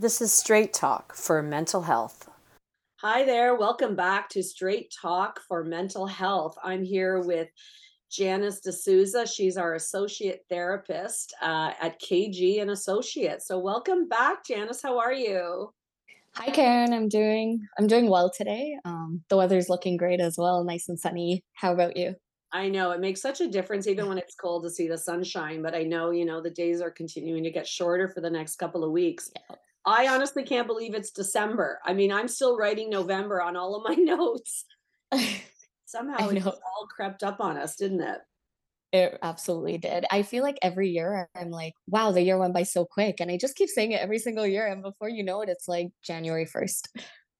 This is Straight Talk for Mental Health. Hi there. Welcome back to Straight Talk for Mental Health. I'm here with Janice D'Souza. She's our associate therapist uh, at KG and Associates. So welcome back, Janice. How are you? Hi, Karen. I'm doing I'm doing well today. Um, the weather's looking great as well, nice and sunny. How about you? I know it makes such a difference, even when it's cold, to see the sunshine. But I know, you know, the days are continuing to get shorter for the next couple of weeks. Yeah. I honestly can't believe it's December. I mean, I'm still writing November on all of my notes. Somehow it all crept up on us, didn't it? It absolutely did. I feel like every year I'm like, wow, the year went by so quick. And I just keep saying it every single year. And before you know it, it's like January 1st.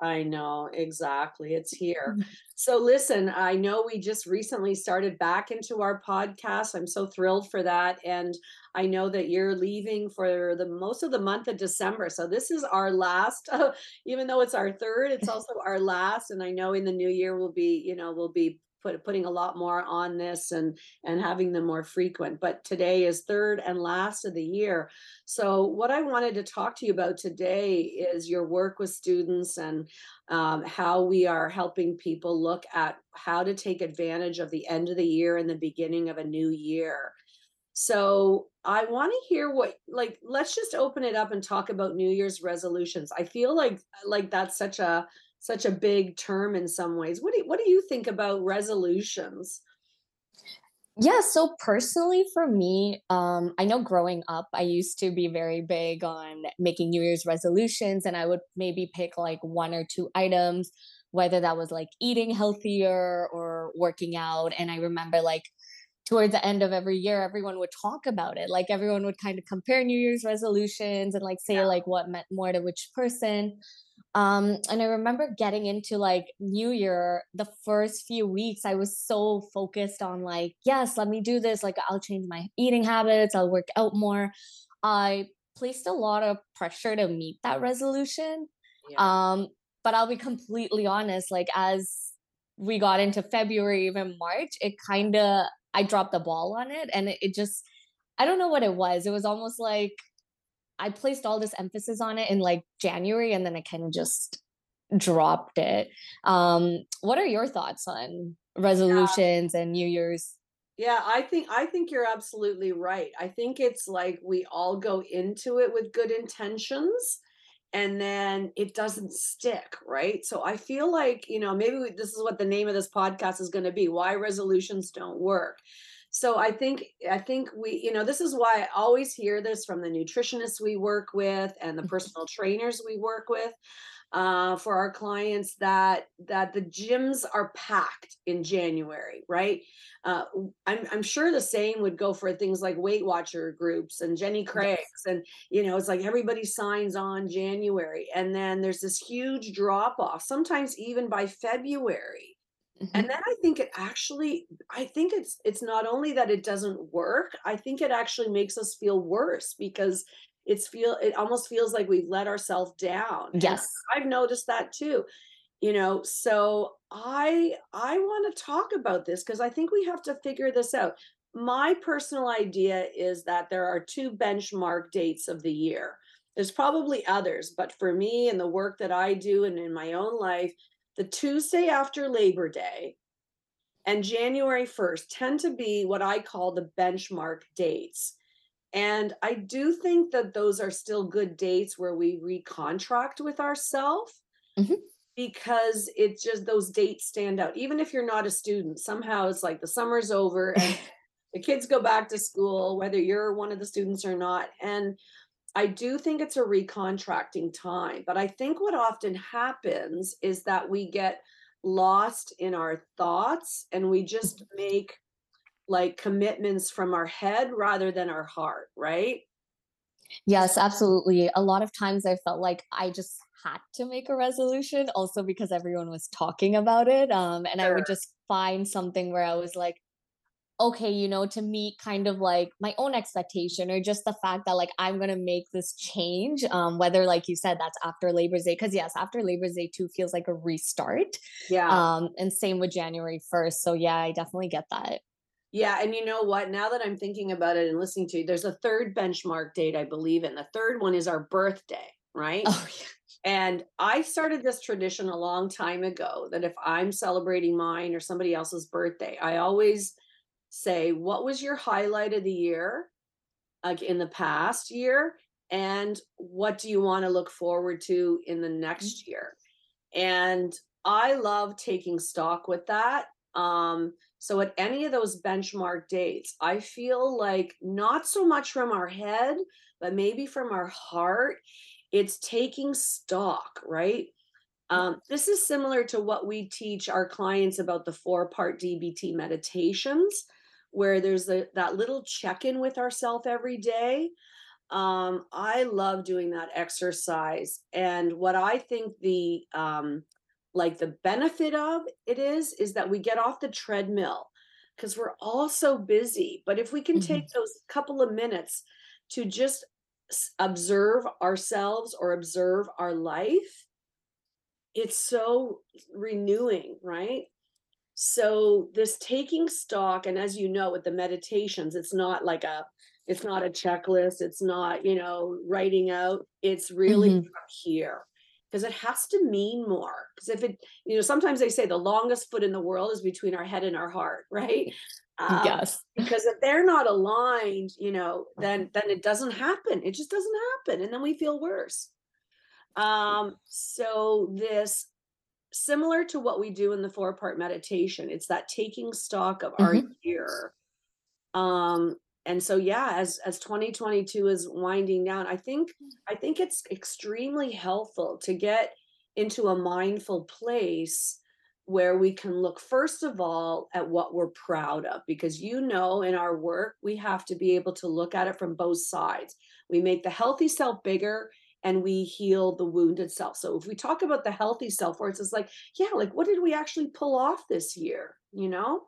I know exactly. It's here. Mm-hmm. So, listen, I know we just recently started back into our podcast. I'm so thrilled for that. And I know that you're leaving for the most of the month of December. So, this is our last, uh, even though it's our third, it's also our last. And I know in the new year, we'll be, you know, we'll be put, putting a lot more on this and and having them more frequent but today is third and last of the year so what i wanted to talk to you about today is your work with students and um, how we are helping people look at how to take advantage of the end of the year and the beginning of a new year so I want to hear what like let's just open it up and talk about New Year's resolutions. I feel like like that's such a such a big term in some ways. What do you, what do you think about resolutions? Yeah, so personally for me, um, I know growing up, I used to be very big on making New Year's resolutions, and I would maybe pick like one or two items, whether that was like eating healthier or working out. And I remember like towards the end of every year, everyone would talk about it. Like everyone would kind of compare New Year's resolutions and like say yeah. like what meant more to which person. Um, and I remember getting into like New Year, the first few weeks, I was so focused on like, yes, let me do this. Like, I'll change my eating habits, I'll work out more. I placed a lot of pressure to meet that resolution. Yeah. Um, but I'll be completely honest, like, as we got into February, even March, it kind of, I dropped the ball on it and it, it just, I don't know what it was. It was almost like I placed all this emphasis on it in like January and then I kind of just dropped it. Um, what are your thoughts on resolutions yeah. and New Year's? Yeah, I think I think you're absolutely right. I think it's like we all go into it with good intentions and then it doesn't stick, right? So I feel like, you know, maybe we, this is what the name of this podcast is going to be, why resolutions don't work so i think i think we you know this is why i always hear this from the nutritionists we work with and the mm-hmm. personal trainers we work with uh, for our clients that that the gyms are packed in January, right? Uh, I'm I'm sure the same would go for things like Weight Watcher groups and Jenny Craig's, and you know it's like everybody signs on January, and then there's this huge drop off, sometimes even by February. Mm-hmm. And then I think it actually I think it's it's not only that it doesn't work, I think it actually makes us feel worse because it's feel it almost feels like we've let ourselves down. Yes. And I've noticed that too. You know, so I I want to talk about this because I think we have to figure this out. My personal idea is that there are two benchmark dates of the year. There's probably others, but for me and the work that I do and in my own life, the Tuesday after Labor Day and January 1st tend to be what I call the benchmark dates. And I do think that those are still good dates where we recontract with ourselves mm-hmm. because it's just those dates stand out. Even if you're not a student, somehow it's like the summer's over and the kids go back to school, whether you're one of the students or not. And I do think it's a recontracting time, but I think what often happens is that we get lost in our thoughts and we just make like commitments from our head rather than our heart, right? Yes, absolutely. A lot of times I felt like I just had to make a resolution also because everyone was talking about it. Um, and sure. I would just find something where I was like, okay, you know, to meet kind of like my own expectation or just the fact that like I'm gonna make this change. Um, whether like you said, that's after Labor Day, because yes, after Labor Day too feels like a restart. Yeah. Um, and same with January 1st. So yeah, I definitely get that. Yeah, and you know what? Now that I'm thinking about it and listening to you, there's a third benchmark date I believe And The third one is our birthday right? Oh, yeah. And I started this tradition a long time ago that if I'm celebrating mine or somebody else's birthday, I always say, What was your highlight of the year, like in the past year? And what do you want to look forward to in the next year? And I love taking stock with that. Um, so at any of those benchmark dates, I feel like not so much from our head, but maybe from our heart, it's taking stock, right? Um, this is similar to what we teach our clients about the four part DBT meditations, where there's a, that little check in with ourselves every day. Um, I love doing that exercise. And what I think the um, like the benefit of it is is that we get off the treadmill because we're all so busy. But if we can Mhm. take those couple of minutes to just observe ourselves or observe our life, it's so renewing, right? So this taking stock, and as you know, with the meditations, it's not like a it's not a checklist, it's not, you know, writing out, it's really Mhm. from here. Because it has to mean more. Because if it, you know, sometimes they say the longest foot in the world is between our head and our heart, right? Um, Yes. because if they're not aligned, you know, then then it doesn't happen. It just doesn't happen. And then we feel worse. Um, so this similar to what we do in the four part meditation it's that taking stock of our Mhm. year um and so yeah as as 2022 is winding down i think i think it's extremely helpful to get into a mindful place where we can look first of all at what we're proud of because you know in our work we have to be able to look at it from both sides we make the healthy self bigger and we heal the wounded self so if we talk about the healthy self where it's just like yeah like what did we actually pull off this year you know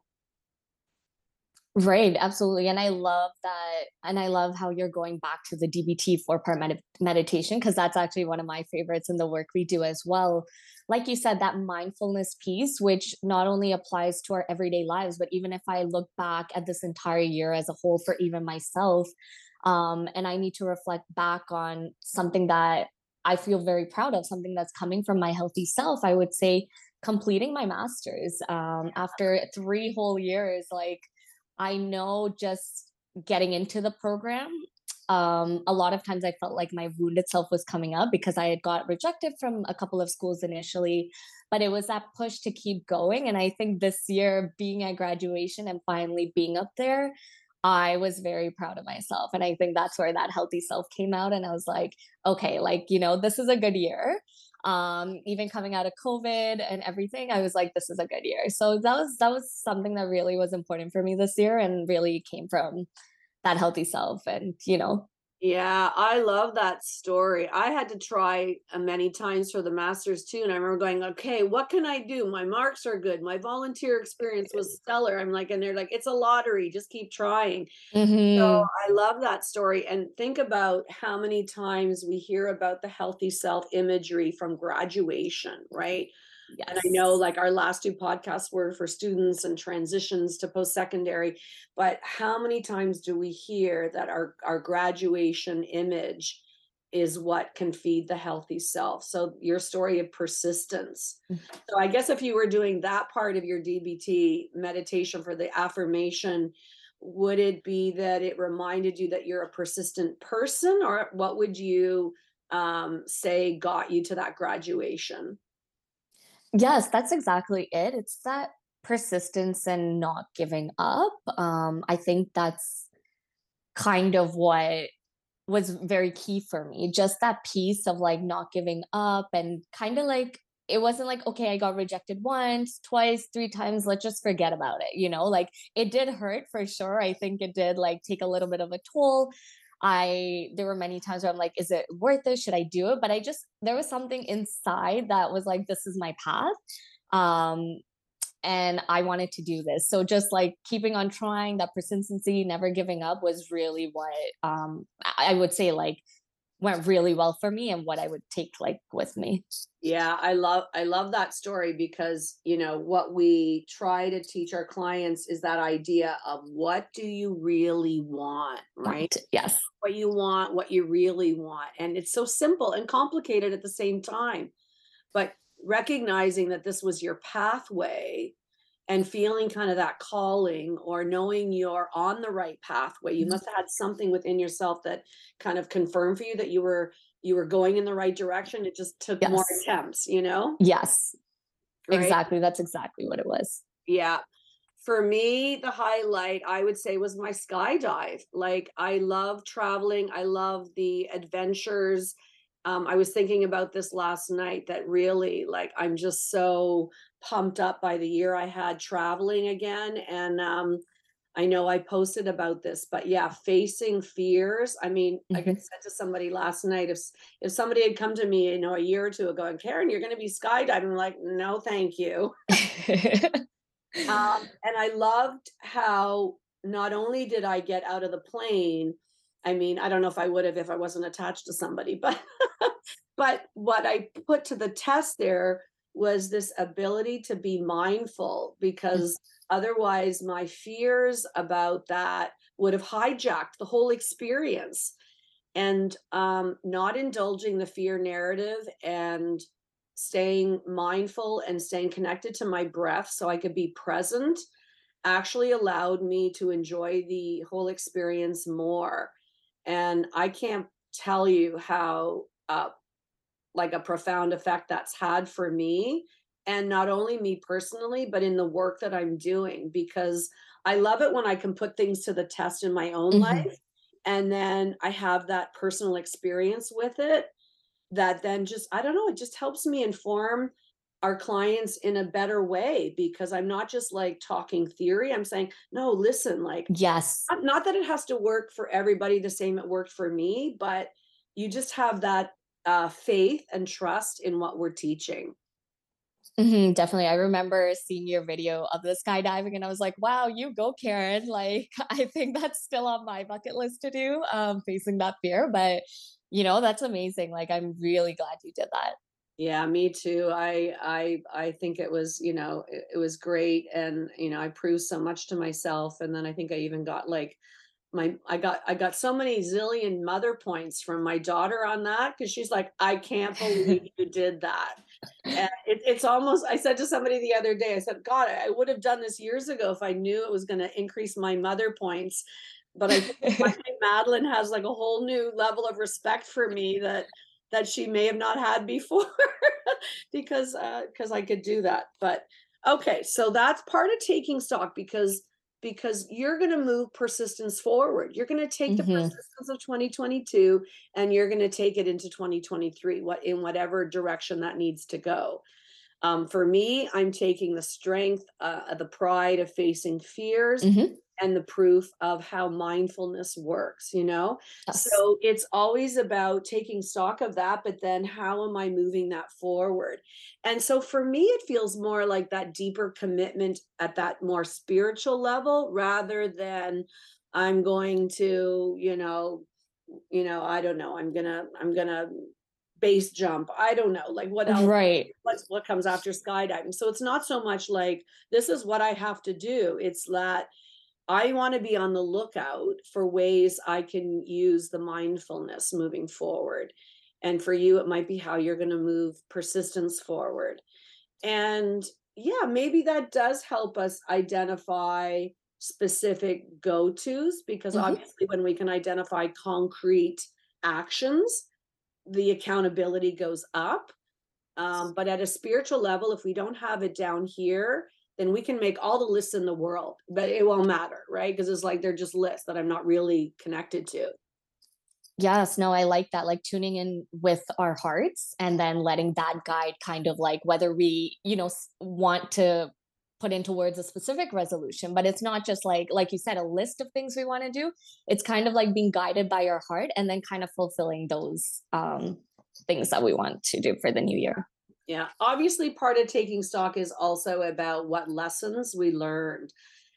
Right, absolutely. And I love that. And I love how you're going back to the DBT four part med- meditation, because that's actually one of my favorites in the work we do as well. Like you said, that mindfulness piece, which not only applies to our everyday lives, but even if I look back at this entire year as a whole for even myself, um, and I need to reflect back on something that I feel very proud of, something that's coming from my healthy self, I would say completing my master's um, after three whole years. Like, I know just getting into the program, um, a lot of times I felt like my wounded self was coming up because I had got rejected from a couple of schools initially, but it was that push to keep going. And I think this year, being at graduation and finally being up there, I was very proud of myself. And I think that's where that healthy self came out. And I was like, okay, like, you know, this is a good year um even coming out of covid and everything i was like this is a good year so that was that was something that really was important for me this year and really came from that healthy self and you know Yeah, I love that story. I had to try uh, many times for the masters too, and I remember going, "Okay, what can I do? My marks are good. My volunteer experience was stellar." I'm like, and they're like, "It's a lottery. Just keep trying." So hmm I love that story. And think about how many times we hear about the healthy self imagery from graduation, right? And I know like our last two podcasts were for students and transitions to post-secondary, but how many times do we hear that our our graduation image is what can feed the healthy self? So your story of persistence. So I guess if you were doing that part of your DBT meditation for the affirmation, would it be that it reminded you that you're a persistent person, or what would you um, say got you to that graduation? Yes that's exactly it it's that persistence and not giving up um i think that's kind of what was very key for me. Just that piece of like not giving up and kind of like it wasn't like okay, I got rejected once, twice, three times, let's just forget about it, you know? Like it did hurt for sure. I think it did like take a little bit of a toll. I there were many times where I'm like, is it worth it? Should I do it? But I just there was something inside that was like, this is my path. Um, and I wanted to do this. So just like keeping on trying, that persistency, never giving up was really what um I I would say like went really well for me and what I would take like with me. Yeah, I love I love that story because, you know, what we try to teach our clients is that idea of what do you really want, right? Yes. What you want, what you really want. And it's so simple and complicated at the same time. But recognizing that this was your pathway and feeling kind of that calling or knowing you're on the right pathway. You must have had something within yourself that kind of confirmed for you that you were you were going in the right direction. It just took more attempts you know? Yes. right? Exactly. That's exactly what it was. yeah. For me the highlight i would say was my skydive. Like i love traveling. I love the adventures. Um, i was thinking about this last night that really like i'm just so pumped up by the year i had traveling again and um, i know i posted about this but yeah facing fears i mean like i Mhm. said to somebody last night if if somebody had come to me you know a year or two ago and karen you're going to be skydiving I'm like no thank you um, and I loved how not only did I get out of the plane, I mean, I don't know if I would have if I wasn't attached to somebody, but but what I put to the test there was this ability to be mindful because otherwise my fears about that would have hijacked the whole experience and um, not indulging the fear narrative and staying mindful and staying connected to my breath so I could be present actually allowed me to enjoy the whole experience more. And I can't tell you how uh, like a profound effect that's had for me and not only me personally but in the work that I'm doing because I love it when I can put things to the test in my own Mhm. life and then I have that personal experience with it that then just I don't know, it just helps me inform our clients in a better way because I'm not just like talking theory. I'm saying, no, listen, like Yes. not not that it has to work for everybody the same it worked for me, but you just have that uh, faith and trust in what we're teaching. Mhm, definitely. I remember seeing your video of the skydiving and I was like, wow, you go, Karen. Like, I think that's still on my bucket list to do, um, facing that fear. But, you know, that's amazing. Like, I'm really glad you did that. Yeah, me too. I I I think it was, you know, it, it was great and you know, I proved so much to myself and then I think I even got like my I got I got so many zillion mother points from my daughter on that because she's like, I can't believe you did that. And it, it's almost I said to somebody the other day, I said, God, I would have done this years ago if I knew it was going to increase my mother points. But I think Madeline has like a whole new level of respect for me that that she may have not had before because uh because I could do that. But okay, so that's part of taking stock because because you're going to move persistence forward. You're going to take the Mhm. persistence of 2022 and you're going to take it into 2023 what in whatever direction that needs to go. Um, for me, I'm taking the strength, uh, the pride of facing fears Mhm. And the proof of how mindfulness works, you know? Yes. So it's always about taking stock of that, but then how am I moving that forward? And so for me, it feels more like that deeper commitment at that more spiritual level rather than I'm going to, you know, you know, I don't know, I'm gonna, I'm gonna base jump. I don't know, like what else Right. what's what comes after skydiving. So it's not so much like this is what I have to do. It's that I want to be on the lookout for ways I can use the mindfulness moving forward. And for you, it might be how you're going to move persistence forward. And yeah, maybe that does help us identify specific go tos because Mhm. obviously, when we can identify concrete actions, the accountability goes up um, but at a spiritual level, if we don't have it down here, then we can make all the lists in the world, but it won't matter, right? Because it's like they're just lists that I'm not really connected to. Yes, no, I like that, like, tuning in with our hearts and then letting that guide kind of like whether we, you know, want to put into words a specific resolution, but it's not just like like you said, a list of things we wanna do. It's kind of like being guided by our heart and then kind of fulfilling those, um, things that we want to do for the new year. Yeah. Obviously, part of taking stock is also about what lessons we learned.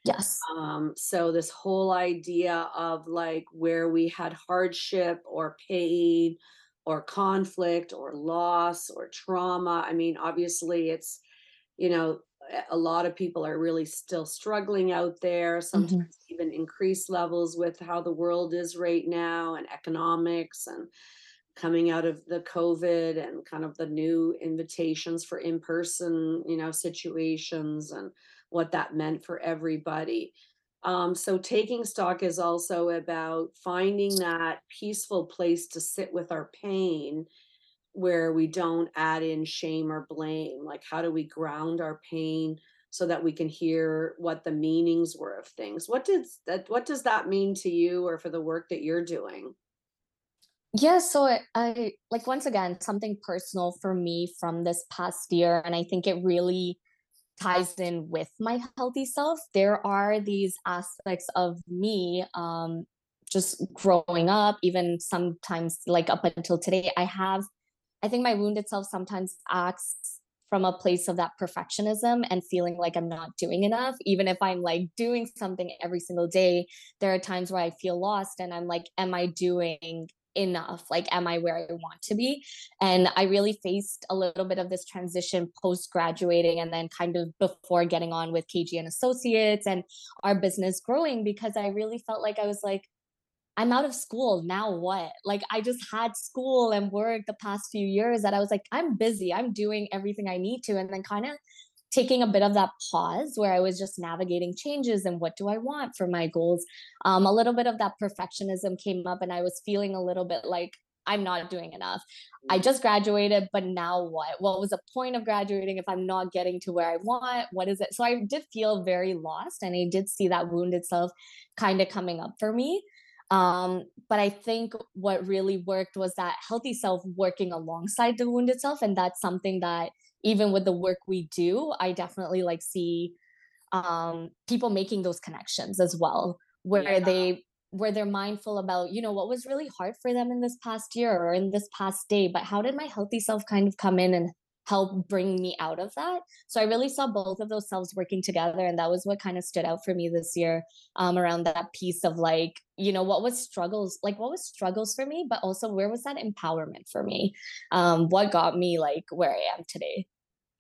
Yes. Um, so this whole idea of like where we had hardship or pain or conflict or loss or trauma. I mean, obviously it's, you know, a lot of people are really still struggling out there, sometimes even increased levels with how the world is right now and economics and coming out of the COVID and kind of the new invitations for in-person, you know, situations and what that meant for everybody. Um, so taking stock is also about finding that peaceful place to sit with our pain where we don't add in shame or blame. Like, how do we ground our pain so that we can hear what the meanings were of things? What does that what does that mean to you or for the work that you're doing? Yeah, so I, I like once again something personal for me from this past year, and I think it really ties in with my healthy self. There are these aspects of me, um, just growing up, even sometimes like up until today, I have I think my wounded self sometimes acts from a place of that perfectionism and feeling like I'm not doing enough. Even if I'm like doing something every single day, there are times where I feel lost and I'm like, am I doing enough? Like, am I where I want to be? And I really faced a little bit of this transition post graduating and then kind of before getting on with KG and Associates and our business growing because I really felt like I was like, I'm out of school. Now what? Like I just had school and work the past few years that I was like, I'm busy. I'm doing everything I need to. And then kind of taking a bit of that pause where I was just navigating changes and what do I want for my goals. Um, a little bit of that perfectionism came up and I was feeling a little bit like I'm not doing enough. I just graduated, but now what? What was the point of graduating if I'm not getting to where I want? What is it? So I did feel very lost and I did see that wounded self kind of coming up for me. Um, but I think what really worked was that healthy self working alongside the wounded self. And that's something that even with the work we do, I definitely like see um people making those connections as well, Yeah. where they where they're mindful about, you know, what was really hard for them in this past year or in this past day, but how did my healthy self kind of come in and help bring me out of that? So I really saw both of those selves working together. And that was what kind of stood out for me this year um, around that piece of like, you know, what was struggles, like what was struggles for me, but also where was that empowerment for me? Um, what got me like where I am today?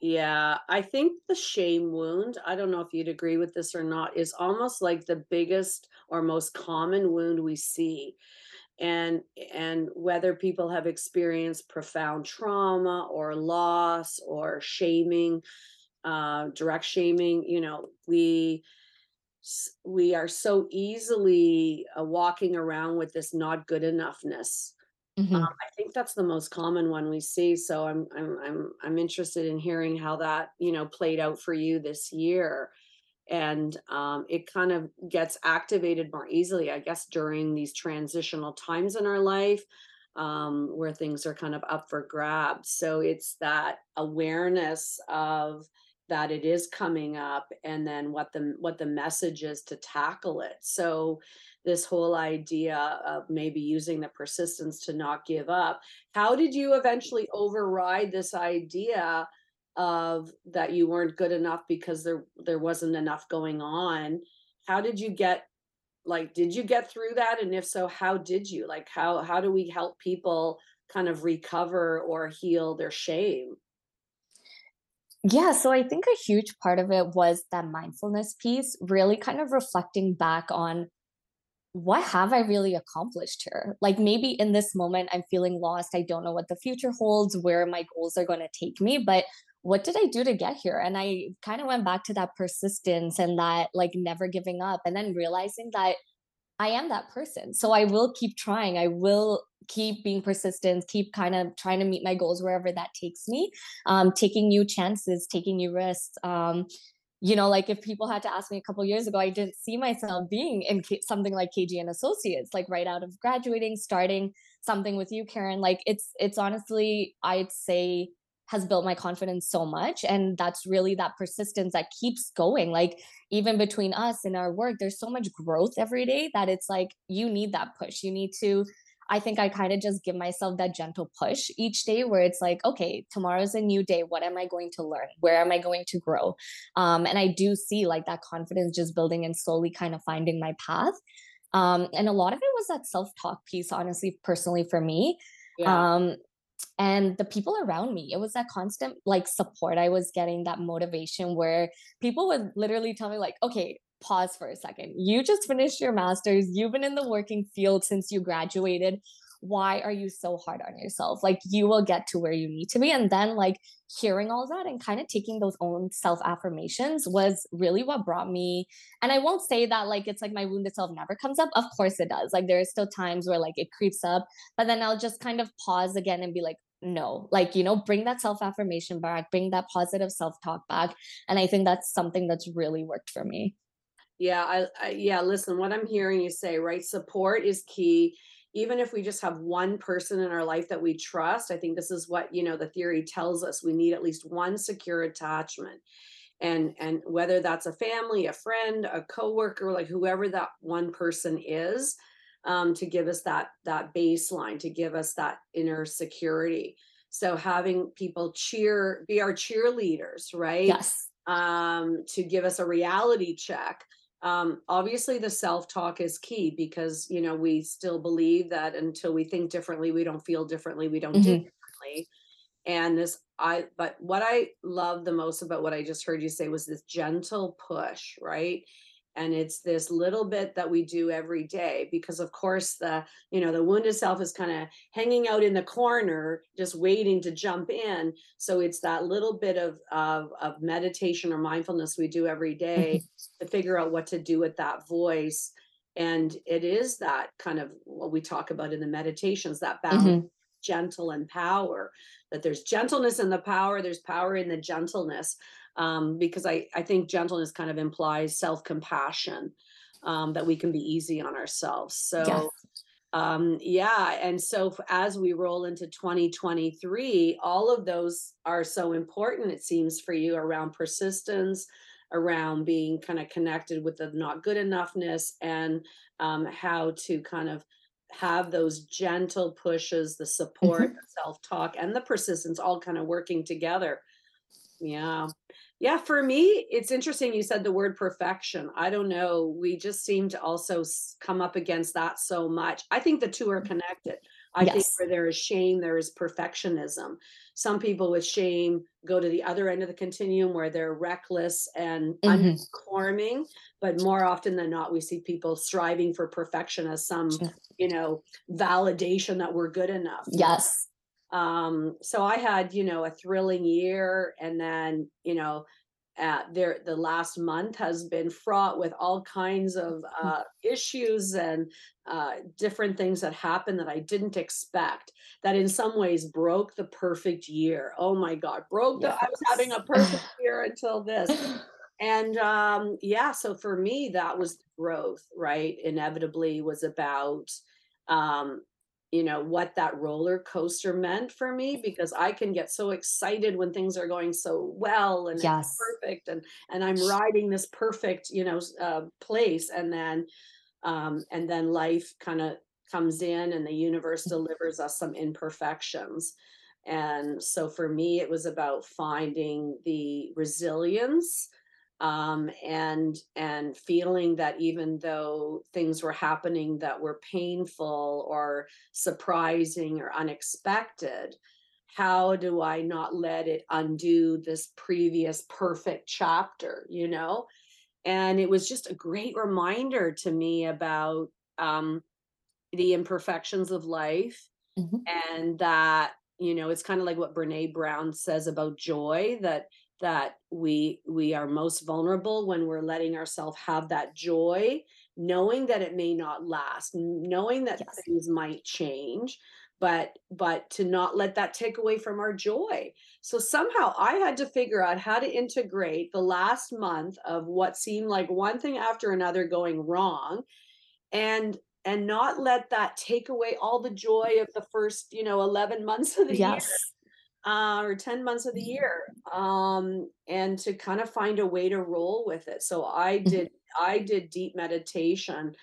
Yeah, I think the shame wound, I don't know if you'd agree with this or not, is almost like the biggest or most common wound we see. And and whether people have experienced profound trauma or loss or shaming, uh, direct shaming, you know, we we are so easily uh, walking around with this not good enoughness um, hmm I think that's the most common one we see, so I'm I'm I'm I'm interested in hearing how that, you know, played out for you this year. And um, it kind of gets activated more easily, I guess, during these transitional times in our life um, where things are kind of up for grabs. So it's that awareness of that it is coming up and then what the what the message is to tackle it. So this whole idea of maybe using the persistence to not give up. How did you eventually override this idea of that you weren't good enough because there there wasn't enough going on? How did you get like did you get through that and if so how did you? Like how how do we help people kind of recover or heal their shame? Yeah, so I think a huge part of it was that mindfulness piece, really kind of reflecting back on what have I really accomplished here? Like maybe in this moment, I'm feeling lost. I don't know what the future holds, where my goals are going to take me, but what did I do to get here? And I kind of went back to that persistence and that like never giving up, and then realizing that I am that person. So I will keep trying. I will keep being persistent, keep kind of trying to meet my goals wherever that takes me, um, taking new chances, taking new risks. Um, you know, like if people had to ask me a couple years ago, I didn't see myself being in K- something like KG and Associates, like right out of graduating, starting something with you, Karen. Like it's it's honestly, I'd say has built my confidence so much and that's really that persistence that keeps going like even between us and our work there's so much growth every day that it's like you need that push you need to I think I kind of just give myself that gentle push each day where it's like, okay, tomorrow's a new day. What am I going to learn? Where am I going to grow? Um, and I do see like that confidence just building and slowly kind of finding my path. Um, and a lot of it was that self talk piece, honestly, personally for me. Yeah. Um, and the people around me, it was that constant like support I was getting, that motivation where people would literally tell me, like, okay, pause for a second. You just finished your master's, you've been in the working field since you graduated why are you so hard on yourself like you will get to where you need to be and then like hearing all that and kind of taking those own self affirmations was really what brought me and i won't say that like it's like my wounded self never comes up of course it does like there are still times where like it creeps up but then i'll just kind of pause again and be like no like you know bring that self affirmation back bring that positive self talk back and i think that's something that's really worked for me Yeah, I, I yeah, listen, what I'm hearing you say, right? Support is key. Even if we just have one person in our life that we trust, I think this is what, you know, the theory tells us we need at least one secure attachment. And and whether that's a family, a friend, a coworker, like whoever that one person is, um, to give us that that baseline, to give us that inner security. So having people cheer, be our cheerleaders, right? yes um, to give us a reality check. Um, obviously, the self talk is key because you know we still believe that until we think differently, we don't feel differently, we don't do hmm differently. And this, I, but what I love the most about what I just heard you say was this gentle push, right? And it's this little bit that we do every day because, of course, the you know the wounded self is kind of hanging out in the corner, just waiting to jump in. So it's that little bit of of, of meditation or mindfulness we do every day hmm to figure out what to do with that voice. And it is that kind of what we talk about in the meditations, that balance hmm gentle and power that there's gentleness in the power there's power in the gentleness um, because I, I think gentleness kind of implies self-compassion um, that we can be easy on ourselves yes so um, yeah and so as we roll into 2023 all of those are so important it seems for you around persistence around being kind of connected with the not good enoughness and um, how to kind of have those gentle pushes, the support, hmm the self-talk, and the persistence all kind of working together. Yeah. Yeah, for me, it's interesting you said the word perfection. I don't know. We just seem to also come up against that so much. I think the two are connected. I think where there is shame, there is perfectionism. Some people with shame go to the other end of the continuum where they're reckless and hmm unconforming. But more often than not, we see people striving for perfection as some, you know, validation that we're good enough. yes um, so I had, you know, a thrilling year and then, you know, uh, there the last month has been fraught with all kinds of uh, issues and uh, different things that happened that I didn't expect. That in some ways broke the perfect year. Oh my God, broke the! I was having a perfect year until this, and um, yeah. So for me, that was growth. Right, inevitably was about um, you know what that roller coaster meant for me because I can get so excited when things are going so well and yes. perfect and and I'm riding this perfect you know uh, place and then um, and then life kind of comes in and the universe delivers us some imperfections. And so for me it was about finding the resilience um, and and feeling that even though things were happening that were painful or surprising or unexpected how do i not let it undo this previous perfect chapter you know? And it was just a great reminder to me about um, the imperfections of life hmm and that you know it's kind of like what Brené Brown says about joy that that we we are most vulnerable when we're letting ourselves have that joy knowing that it may not last knowing that yes. things might change but but to not let that take away from our joy. So somehow i had to figure out how to integrate the last month of what seemed like one thing after another going wrong and and not let that take away all the joy of the first you know 11 months of the year. Yes uh, or 10 months of the year um, and to kind of find a way to roll with it so i Mhm. did i did deep meditation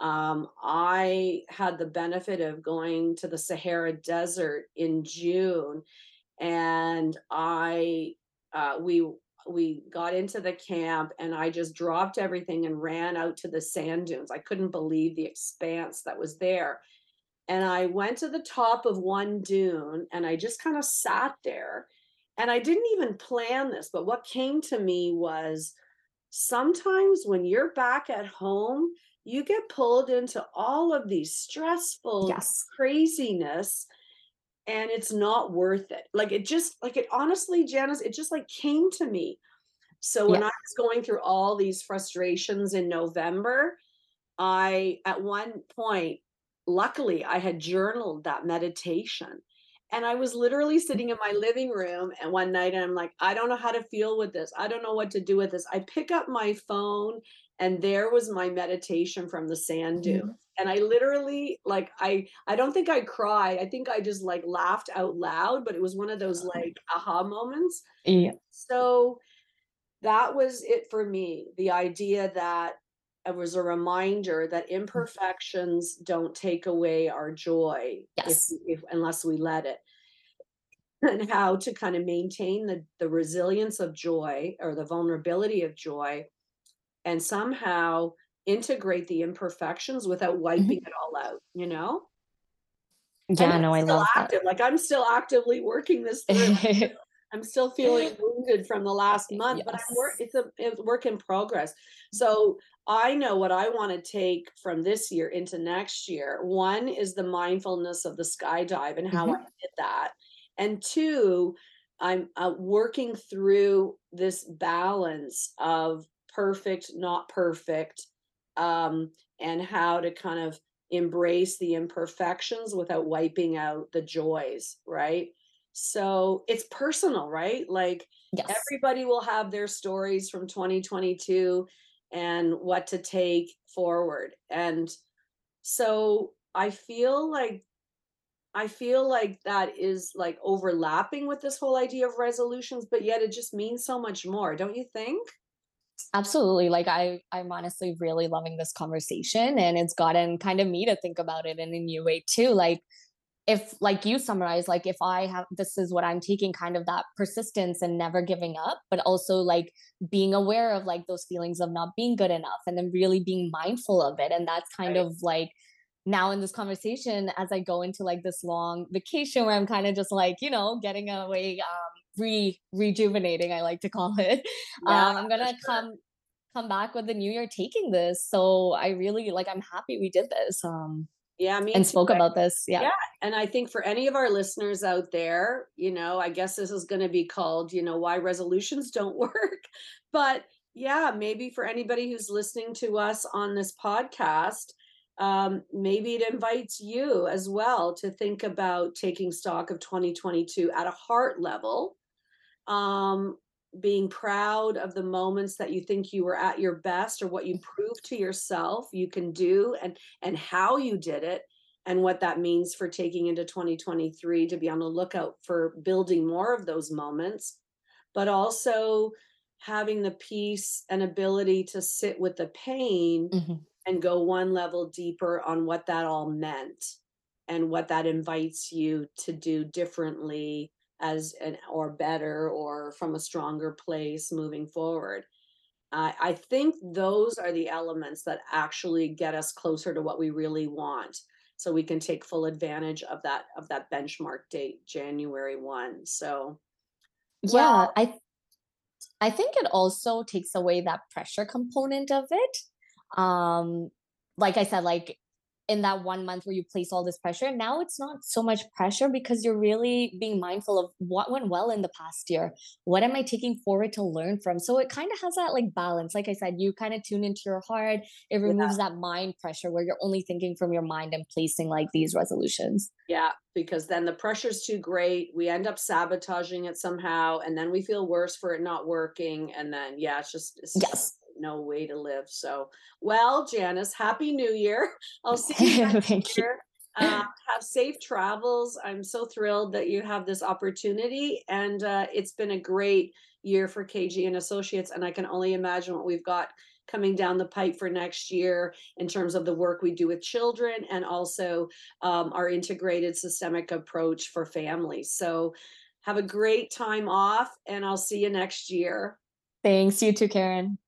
Um, I had the benefit of going to the Sahara Desert in June, and I uh, we we got into the camp, and I just dropped everything and ran out to the sand dunes. I couldn't believe the expanse that was there. And I went to the top of one dune and I just kind of sat there. And I didn't even plan this, but what came to me was sometimes when you're back at home, you get pulled into all of these stressful Yes. craziness and it's not worth it. Like it just like it honestly, Janice, it just like came to me. So when Yeah. I was going through all these frustrations in November, I at one point, luckily, I had journaled that meditation. And I was literally sitting in my living room and one night and I'm like, I don't know how to feel with this. I don't know what to do with this. I pick up my phone and there was my meditation from the sand dune. Mhm. And I literally like I I don't think I cried. I think I just like laughed out loud, but it was one of those like aha moments. Yeah. So that was it for me. The idea that it was a reminder that Mm. imperfections don't take away our joy Yes. if unless we let it, and how to kind of maintain the the resilience of joy or the vulnerability of joy, and somehow integrate the imperfections without wiping Mhm. it all out. You know, and Yeah, no, it's I love that. Like I'm still actively working this through. I'm still feeling wounded from the last month, but I'm work it's a it's work in progress. So I know what I want to take from this year into next year. One is the mindfulness of the skydive and how I Mhm. did that. And two, I'm uh, working through this balance of perfect, not perfect, um, and how to kind of embrace the imperfections without wiping out the joys, right? So it's personal, right? Like Yes. everybody will have their stories from 2022 and what to take forward. And so I feel like I feel like that is like overlapping with this whole idea of resolutions, but yet it just means so much more, don't you think? Absolutely. Like I I'm honestly really loving this conversation and it's gotten kind of me to think about it in a new way too. Like if like you summarize like if i have this is what i'm taking kind of that persistence and never giving up but also like being aware of like those feelings of not being good enough and then really being mindful of it and that's kind Right. of like now in this conversation as i go into like this long vacation where i'm kind of just like you know getting away um re rejuvenating i like to call it Yeah, um i'm gonna sure. come come back with the new year taking this so i really like i'm happy we did this um Yeah, me and too. spoke about this yeah Yeah, and I think for any of our listeners out there, you know, I guess this is gonna be called, you know, why resolutions don't work. But yeah, maybe for anybody who's listening to us on this podcast, um, maybe it invites you as well to think about taking stock of 2022 at a heart level um, being proud of the moments that you think you were at your best or what you proved to yourself you can do and and how you did it and what that means for taking into 2023 to be on the lookout for building more of those moments but also having the peace and ability to sit with the pain Mhm. and go one level deeper on what that all meant and what that invites you to do differently as an or better or from a stronger place moving forward. I I think those are the elements that actually get us closer to what we really want. So we can take full advantage of that of that benchmark date, January 1. So, well, Yeah, I I think it also takes away that pressure component of it. Um, like I said, like in that one month where you place all this pressure, now it's not so much pressure because you're really being mindful of what went well in the past year. What am I taking forward to learn from? So it kind of has that like balance. Like I said, you kind of tune into your heart. It yeah. removes that mind pressure where you're only thinking from your mind and placing like these resolutions. Yeah, because then the pressure's too great. We end up sabotaging it somehow, and then we feel worse for it not working. And then, yeah, it's just it's just Yes. No way to live. So, well, Janice, happy New Year. I'll see you next you. year. Uh, have safe travels. I'm so thrilled that you have this opportunity, and uh, it's been a great, year for KG and Associates, and I can only imagine what we've got coming down the pipe for next year in terms of the work we do with children and also um, our integrated systemic approach for families. So have a great time off, and I'll see you next year. Thanks. You too, Karen.